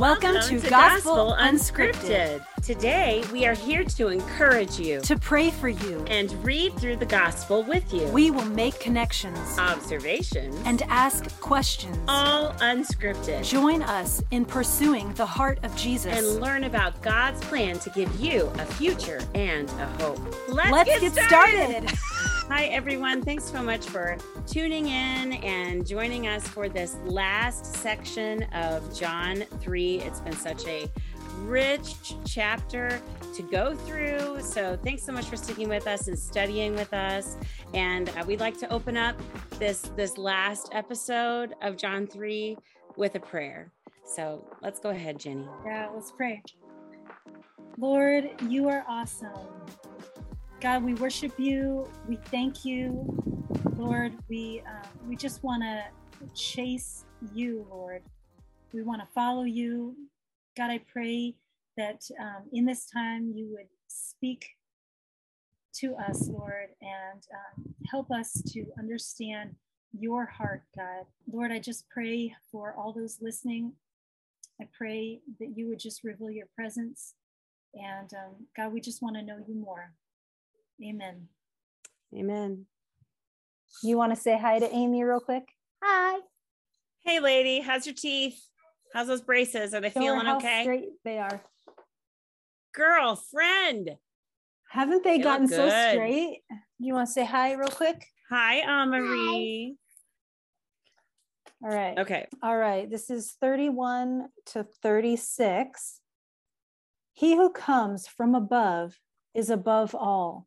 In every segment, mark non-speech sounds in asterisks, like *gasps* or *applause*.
Welcome, to, Gospel Unscripted. Today, we are here to encourage you To pray for you, and read through the gospel with you. we will make connections Observations, and ask questions. all unscripted, Join us in pursuing the heart of Jesus. and learn about God's plan to give you a future and a hope. Let's, Let's get started. *laughs* Hi, everyone. Thanks so much for tuning in and joining us for this last section of John 3. It's been such a rich chapter to go through. So, thanks so much for sticking with us and studying with us. And uh, we'd like to open up this this last episode of John 3 with a prayer. So, let's go ahead, Jenny. Yeah, let's pray. Lord, you are awesome. God, we worship you. We thank you, Lord. We uh, we just want to chase you, Lord. We want to follow you. God, I pray that um, in this time you would speak to us, Lord, and um, help us to understand your heart, God. Lord, I just pray for all those listening. I pray that you would just reveal your presence. And um, God, we just want to know you more. Amen. Amen. You want to say hi to Amy real quick? Hi. Hey, lady, how's your teeth? How's those braces? Are they Show her feeling how okay? Straight they are. Girlfriend. Haven't they They gotten so straight? You want to say hi real quick? Hi, Amarie. All right. Okay. All right. This is 31 to 36. He who comes from above is above all.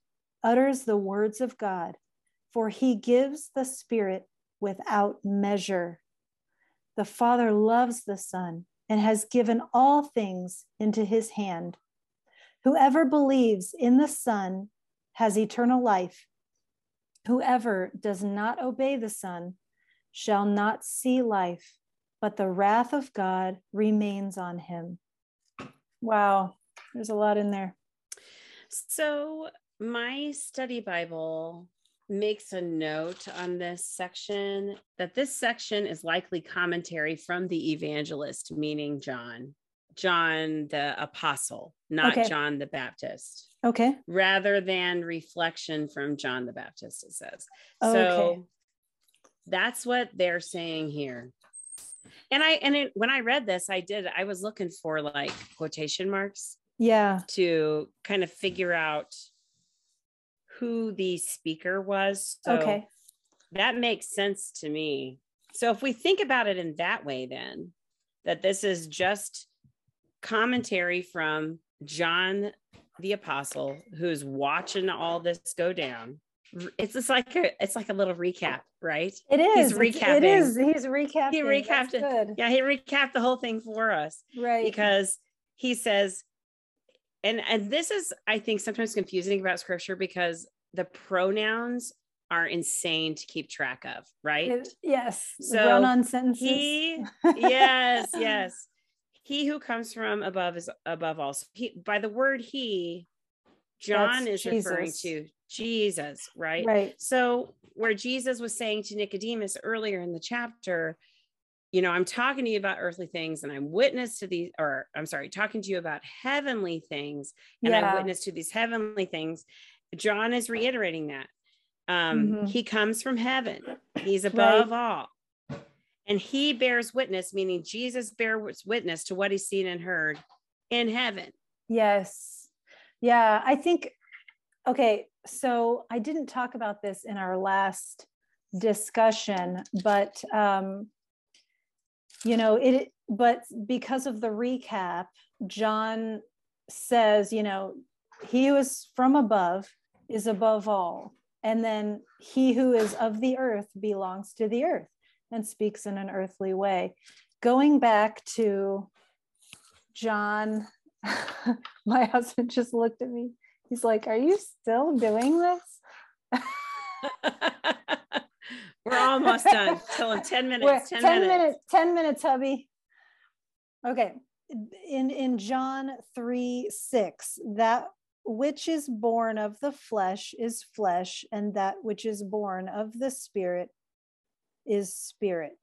utters the words of God, for he gives the Spirit without measure. The Father loves the Son and has given all things into his hand. Whoever believes in the Son has eternal life. Whoever does not obey the Son shall not see life, but the wrath of God remains on him. Wow, there's a lot in there. So, my study Bible makes a note on this section that this section is likely commentary from the evangelist, meaning John, John the apostle, not Okay. John the Baptist. Okay. rather than reflection from John the Baptist, it says. Oh, So okay. that's what they're saying here. And I and it, when I read this, I did, I was looking for like quotation marks Yeah. to kind of figure out who the speaker was. So okay. that makes sense to me. So if we think about it in that way, then that this is just commentary from John the apostle who's watching all this go down. It's just like a it's like a little recap, right? It is. He's recapping. is. He's recapping. He recapped it. Yeah, he recapped the whole thing for us Right. because he says and and this is I think sometimes confusing about scripture because the pronouns are insane to keep track of, right? Yes. So on sentences. he *laughs* yes yes he who comes from above is above all so he by the word he john That's is referring to jesus right Right. so where jesus was saying to nicodemus earlier in the chapter you know i'm talking to you about earthly things and i'm witness to these or i'm sorry talking to you about heavenly things and i'm witness to these heavenly things john is reiterating that um Mhm. he comes from heaven he's above all and he bears witness meaning jesus bears witness to what he's seen and heard in heaven Yes. Yeah. I think, okay. So I didn't talk about this in our last discussion, but, um, you know, it, but because of the recap, John says, you know, he who is from above is above all. And then he who is of the earth belongs to the earth and speaks in an earthly way. Going back to John, *laughs* my husband just looked at me. He's like, Are you still doing this? *laughs* We're almost done. Till in 10 *laughs* minutes. 10, 10 minutes. minutes. 10 minutes, hubby. Okay. In in John 3 6, that which is born of the flesh is flesh, and that which is born of the spirit is spirit.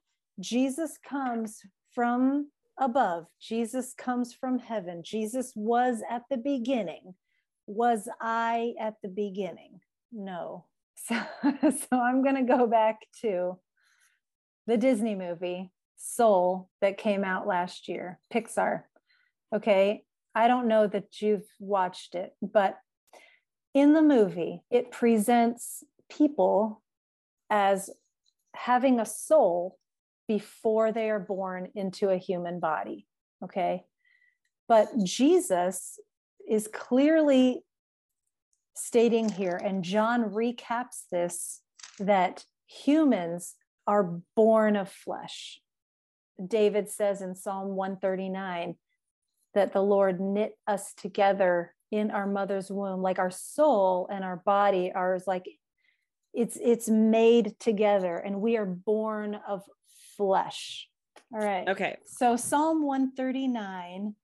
Jesus comes from above. Jesus comes from heaven. Jesus was at the beginning. Was I at the beginning? No. So, *laughs* so I'm going to go back to the Disney movie Soul that came out last year, Pixar. Okay. I don't know that you've watched it, but in the movie, it presents people as having a soul before they are born into a human body. Okay. But Jesus is clearly stating here, and John recaps this that humans are born of flesh. David says in Psalm 139 that the Lord knit us together in our mother's womb, like our soul and our body are like it's it's made together and we are born of flesh. All right. Okay. So Psalm 139,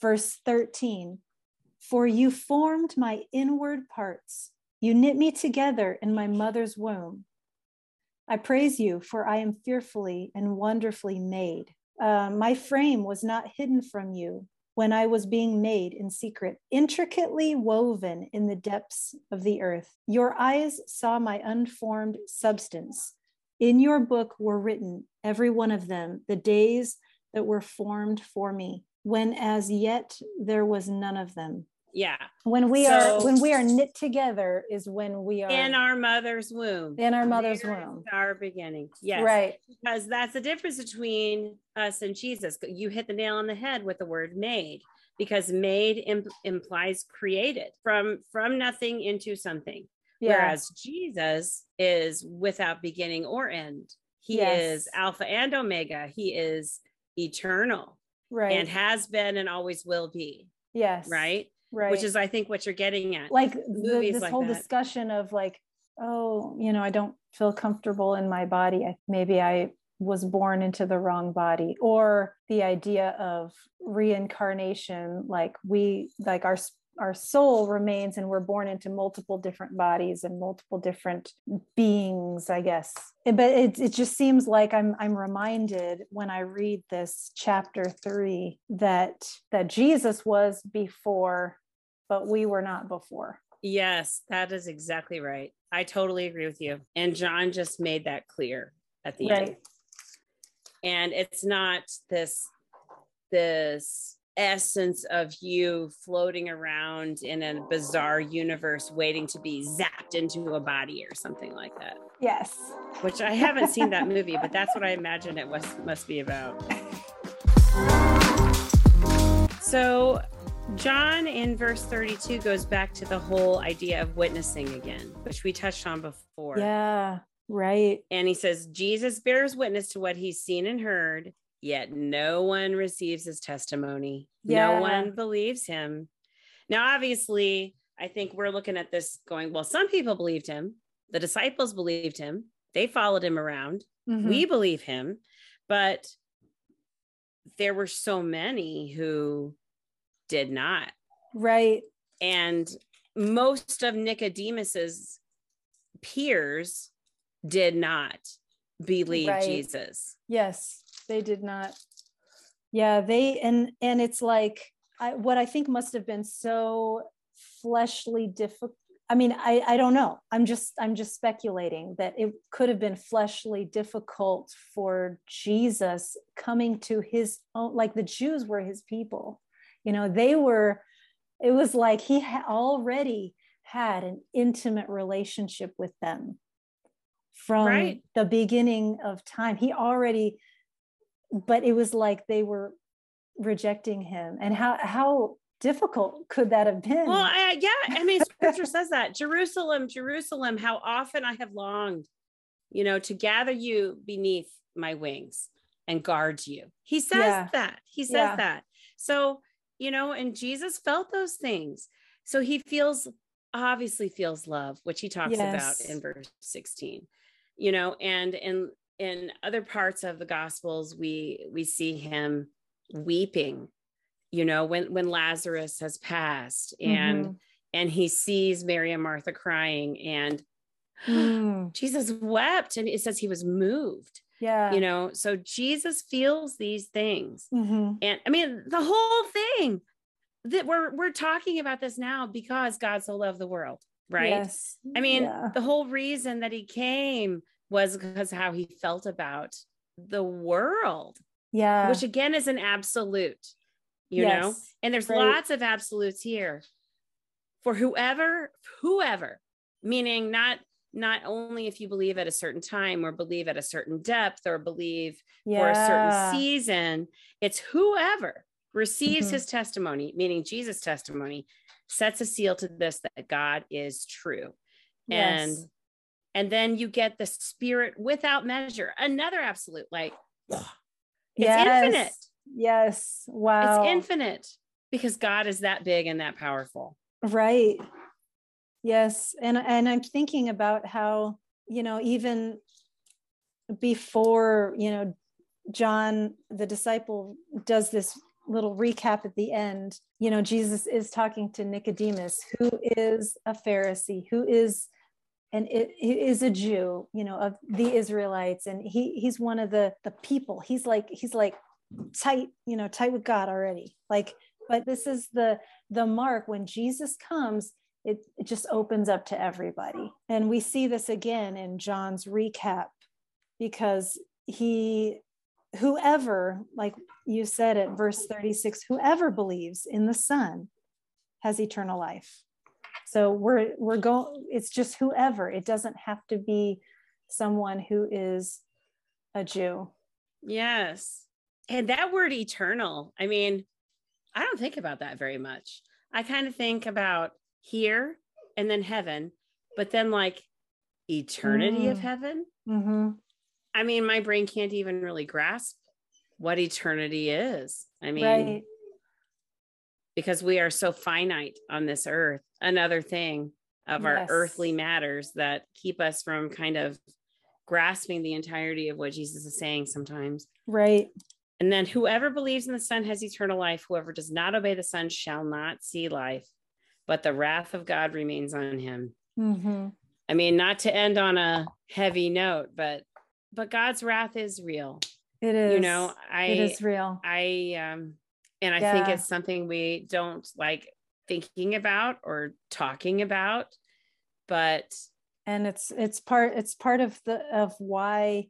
verse 13 For you formed my inward parts, you knit me together in my mother's womb. I praise you, for I am fearfully and wonderfully made. Uh, my frame was not hidden from you when I was being made in secret, intricately woven in the depths of the earth. Your eyes saw my unformed substance. In your book were written, every one of them, the days that were formed for me, when as yet there was none of them. Yeah. When we so, are when we are knit together is when we are in our mother's womb. In our mother's there womb. Our beginning. Yes. Right. Because that's the difference between us and Jesus. You hit the nail on the head with the word made because made imp- implies created from from nothing into something. Yeah. Whereas Jesus is without beginning or end. He yes. is Alpha and Omega. He is eternal. Right. And has been and always will be. Yes. Right. Right. Which is, I think, what you're getting at. Like the, this like whole that. discussion of like, oh, you know, I don't feel comfortable in my body. Maybe I was born into the wrong body or the idea of reincarnation like we like our our soul remains and we're born into multiple different bodies and multiple different beings i guess. Eh, but it, it just seems like i'm i'm reminded when i read this chapter 3 that that jesus was before but we were not before. Yes that is exactly right. I totally agree with you. And john just made that clear at the right. end and it's not this this essence of you floating around in a bizarre universe waiting to be zapped into a body or something like that. Yes. Which I haven't seen that movie, but that's what I imagine it was must be about. So John in verse 32 goes back to the whole idea of witnessing again, which we touched on before. Yeah, right. And he says, Jesus bears witness to what he's seen and heard, yet no one receives his testimony. Yeah. No one believes him. Now, obviously, I think we're looking at this going, well, some people believed him. The disciples believed him. They followed him around. Mm-hmm. We believe him. But there were so many who did not. Right. And most of Nicodemus's peers did not believe right. Jesus. Yes they did not. Yeah they and and it's like I, what i think must have been so fleshly difficult i mean i i don't know. I'm just i'm just speculating that it could have been fleshly difficult for jesus coming to his own like the jews were his people. You know they were it was like he had already had an intimate relationship with them from right. the beginning of time. He already but it was like they were rejecting him and how how difficult could that have been well I, yeah i mean scripture *laughs* says that jerusalem jerusalem how often i have longed you know to gather you beneath my wings and guard you he says yeah. that he says yeah. that so you know, and Jesus felt those things. So he feels obviously feels love, which he talks Yes. about in verse 16. You know, and in in other parts of the gospels we we see him weeping, you know, when when Lazarus has passed and Mhm. and he sees Mary and Martha crying and Mm, *gasps* Jesus wept and it says he was moved, yeah. you know. So Jesus feels these things. Mhm. And I mean, the whole thing that we're we're talking about this now because God so loved the world, right? Yes. I mean, Yeah. the whole reason that he came was because how he felt about the world, Yeah. which again is an absolute, you know. And there's Right. lots of absolutes here for whoever, whoever, meaning not not only if you believe at a certain time or believe at a certain depth or believe for a certain season. It's whoever receives Mhm. his testimony, meaning Jesus' testimony, sets a seal to this that God is true. Yes. and then you get the spirit without measure, another absolute, like it's Yes. infinite. Yes. Wow. It's infinite because God is that big and that powerful. Right. Yes. And and I'm thinking about how, you know, even before, you know, John the disciple does this little recap at the end, you know, Jesus is talking to Nicodemus, who is a Pharisee, who is and it, he is a Jew, you know, of the Israelites, and he he's one of the the people. He's like he's like tight, you know, tight with God already. Like, but this is the the mark when Jesus comes. It, it just opens up to everybody, and we see this again in John's recap, because he, whoever, like you said at verse thirty six, whoever believes in the Son, has eternal life so we're we're going it's just whoever it doesn't have to be someone who is a jew Yes. And that word eternal, I mean, I don't think about that very much. I kind of think about here and then heaven, but then like eternity of Mm. heaven. mm-hmm. I mean, my brain can't even really grasp what eternity is. I mean, right because we are so finite on this earth, another thing of our earthly matters that keep us from kind of grasping the entirety of what Jesus is saying sometimes. right And then whoever believes in the Son has eternal life. Whoever does not obey the Son shall not see life, but the wrath of God remains on him. mm-hmm. I mean, not to end on a heavy note, but but God's wrath is real. it is You know, I it is real I um and I think it's something we don't like thinking about or talking about, but and it's it's part it's part of the of why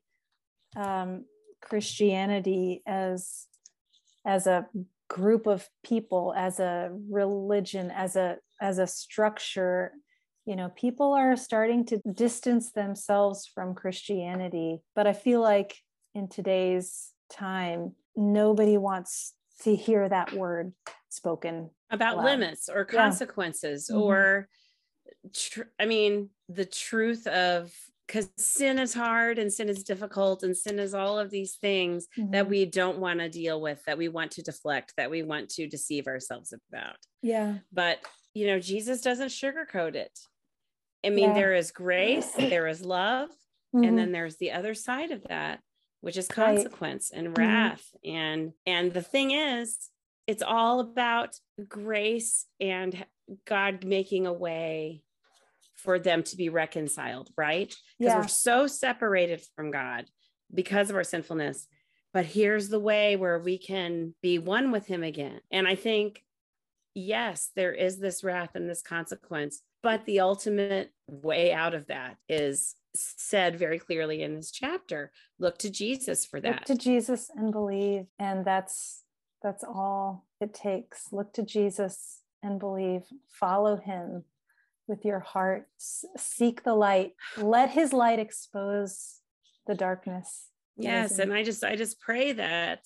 um christianity as as a group of people as a religion as a as a structure you know people are starting to distance themselves from christianity. But i feel like in today's time nobody wants to hear that word spoken about Wow. limits or Yeah. consequences Mhm. or tr- i mean the truth of because sin is hard and sin is difficult and sin is all of these things that Mhm. we don't want to deal with that we want to deflect that we want to deceive ourselves about yeah but you know jesus doesn't sugarcoat it i mean Yeah. there is grace there is love Mhm. and then there's the other side of that which is Right. consequence and Mhm. wrath. And and the thing is it's all about grace and god making a way for them to be reconciled right? Because yeah. we're so separated from god because of our sinfulness. But here's the way where we can be one with him again. And i think yes there is this wrath and this consequence but the ultimate way out of that is said very clearly in this chapter look to jesus for look that. To jesus and believe and that's that's all it takes. Look to jesus and believe. Follow him with your heart. Seek the light. Let his light expose the darkness yes and i just i just pray that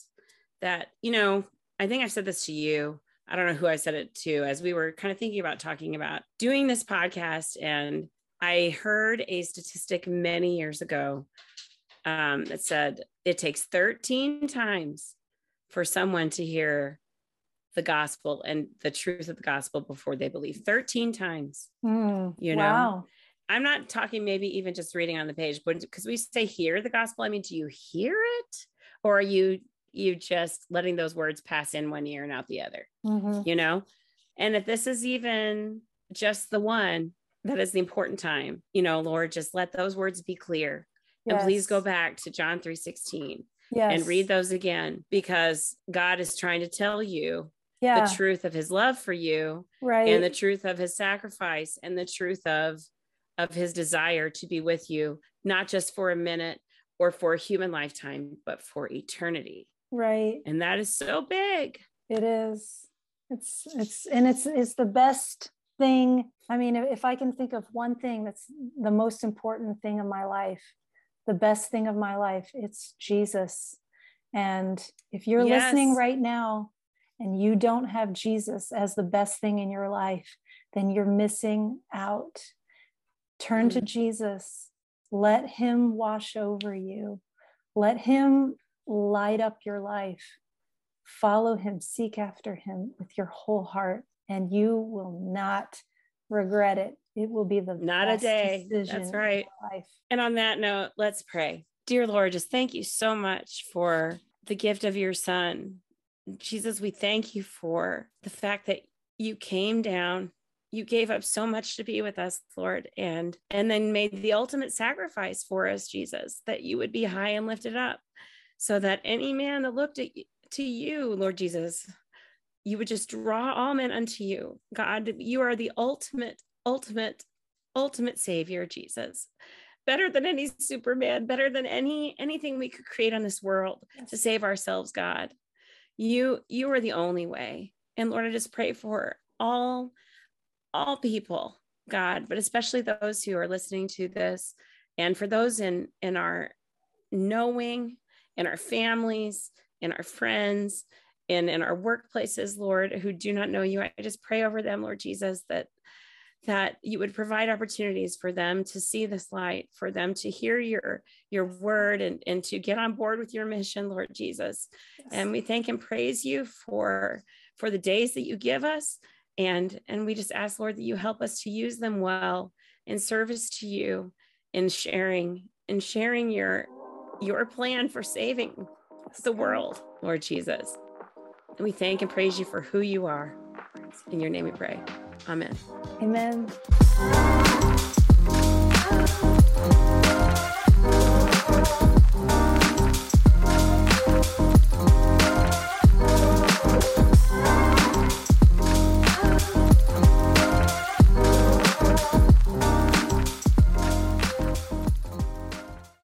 that you know i think i've said this to you. I don't know who i said it to as we were kind of thinking about talking about doing this podcast and i heard a statistic many years ago um, that said it takes 13 times for someone to hear the gospel and the truth of the gospel before they believe 13 times Mm, you know wow. i'm not talking maybe even just reading on the page but because we say hear the gospel i mean do you hear it or are you you just letting those words pass in one ear and out the other Mhm. you know and if this is even just the one that is the important time you know lord just let those words be clear and please go back to john 3 16 yes. and read those again because god is trying to tell you yeah, the truth of his love for you right. and the truth of his sacrifice and the truth of of his desire to be with you not just for a minute or for a human lifetime but for eternity right. and that is so big It is. It's it's and it's it's the best thing. I mean, if I can think of one thing that's the most important thing of my life, the best thing of my life, it's Jesus. And if you're listening right now and you don't have Jesus as the best thing in your life, then you're missing out. Turn to mm. Jesus. Let him wash over you. Let him light up your life follow him, seek after him with your whole heart, and you will not regret it. It will be the Not a day. That's right. Life. and on that note let's pray dear lord just thank you so much for the gift of your son jesus we thank you for the fact that you came down you gave up so much to be with us lord and and then made the ultimate sacrifice for us jesus that you would be high and lifted up so that any man that looked at to you lord jesus you would just draw all men unto you. God you are the ultimate ultimate ultimate savior jesus. Better than any superman better than any anything we could create on this world to save ourselves god. You you are the only way. And lord i just pray for all all people god but especially those who are listening to this and for those in in our knowing in our families in our friends and in our workplaces lord who do not know you. I just pray over them lord jesus that that you would provide opportunities for them to see this light for them to hear your your word and, and to get on board with your mission lord jesus. And we thank and praise you for for the days that you give us. And and we just ask lord that you help us to use them well in service to you in sharing in sharing your your plan for saving the world lord jesus we thank and praise you for who you are. In your name we pray. Amen. Amen.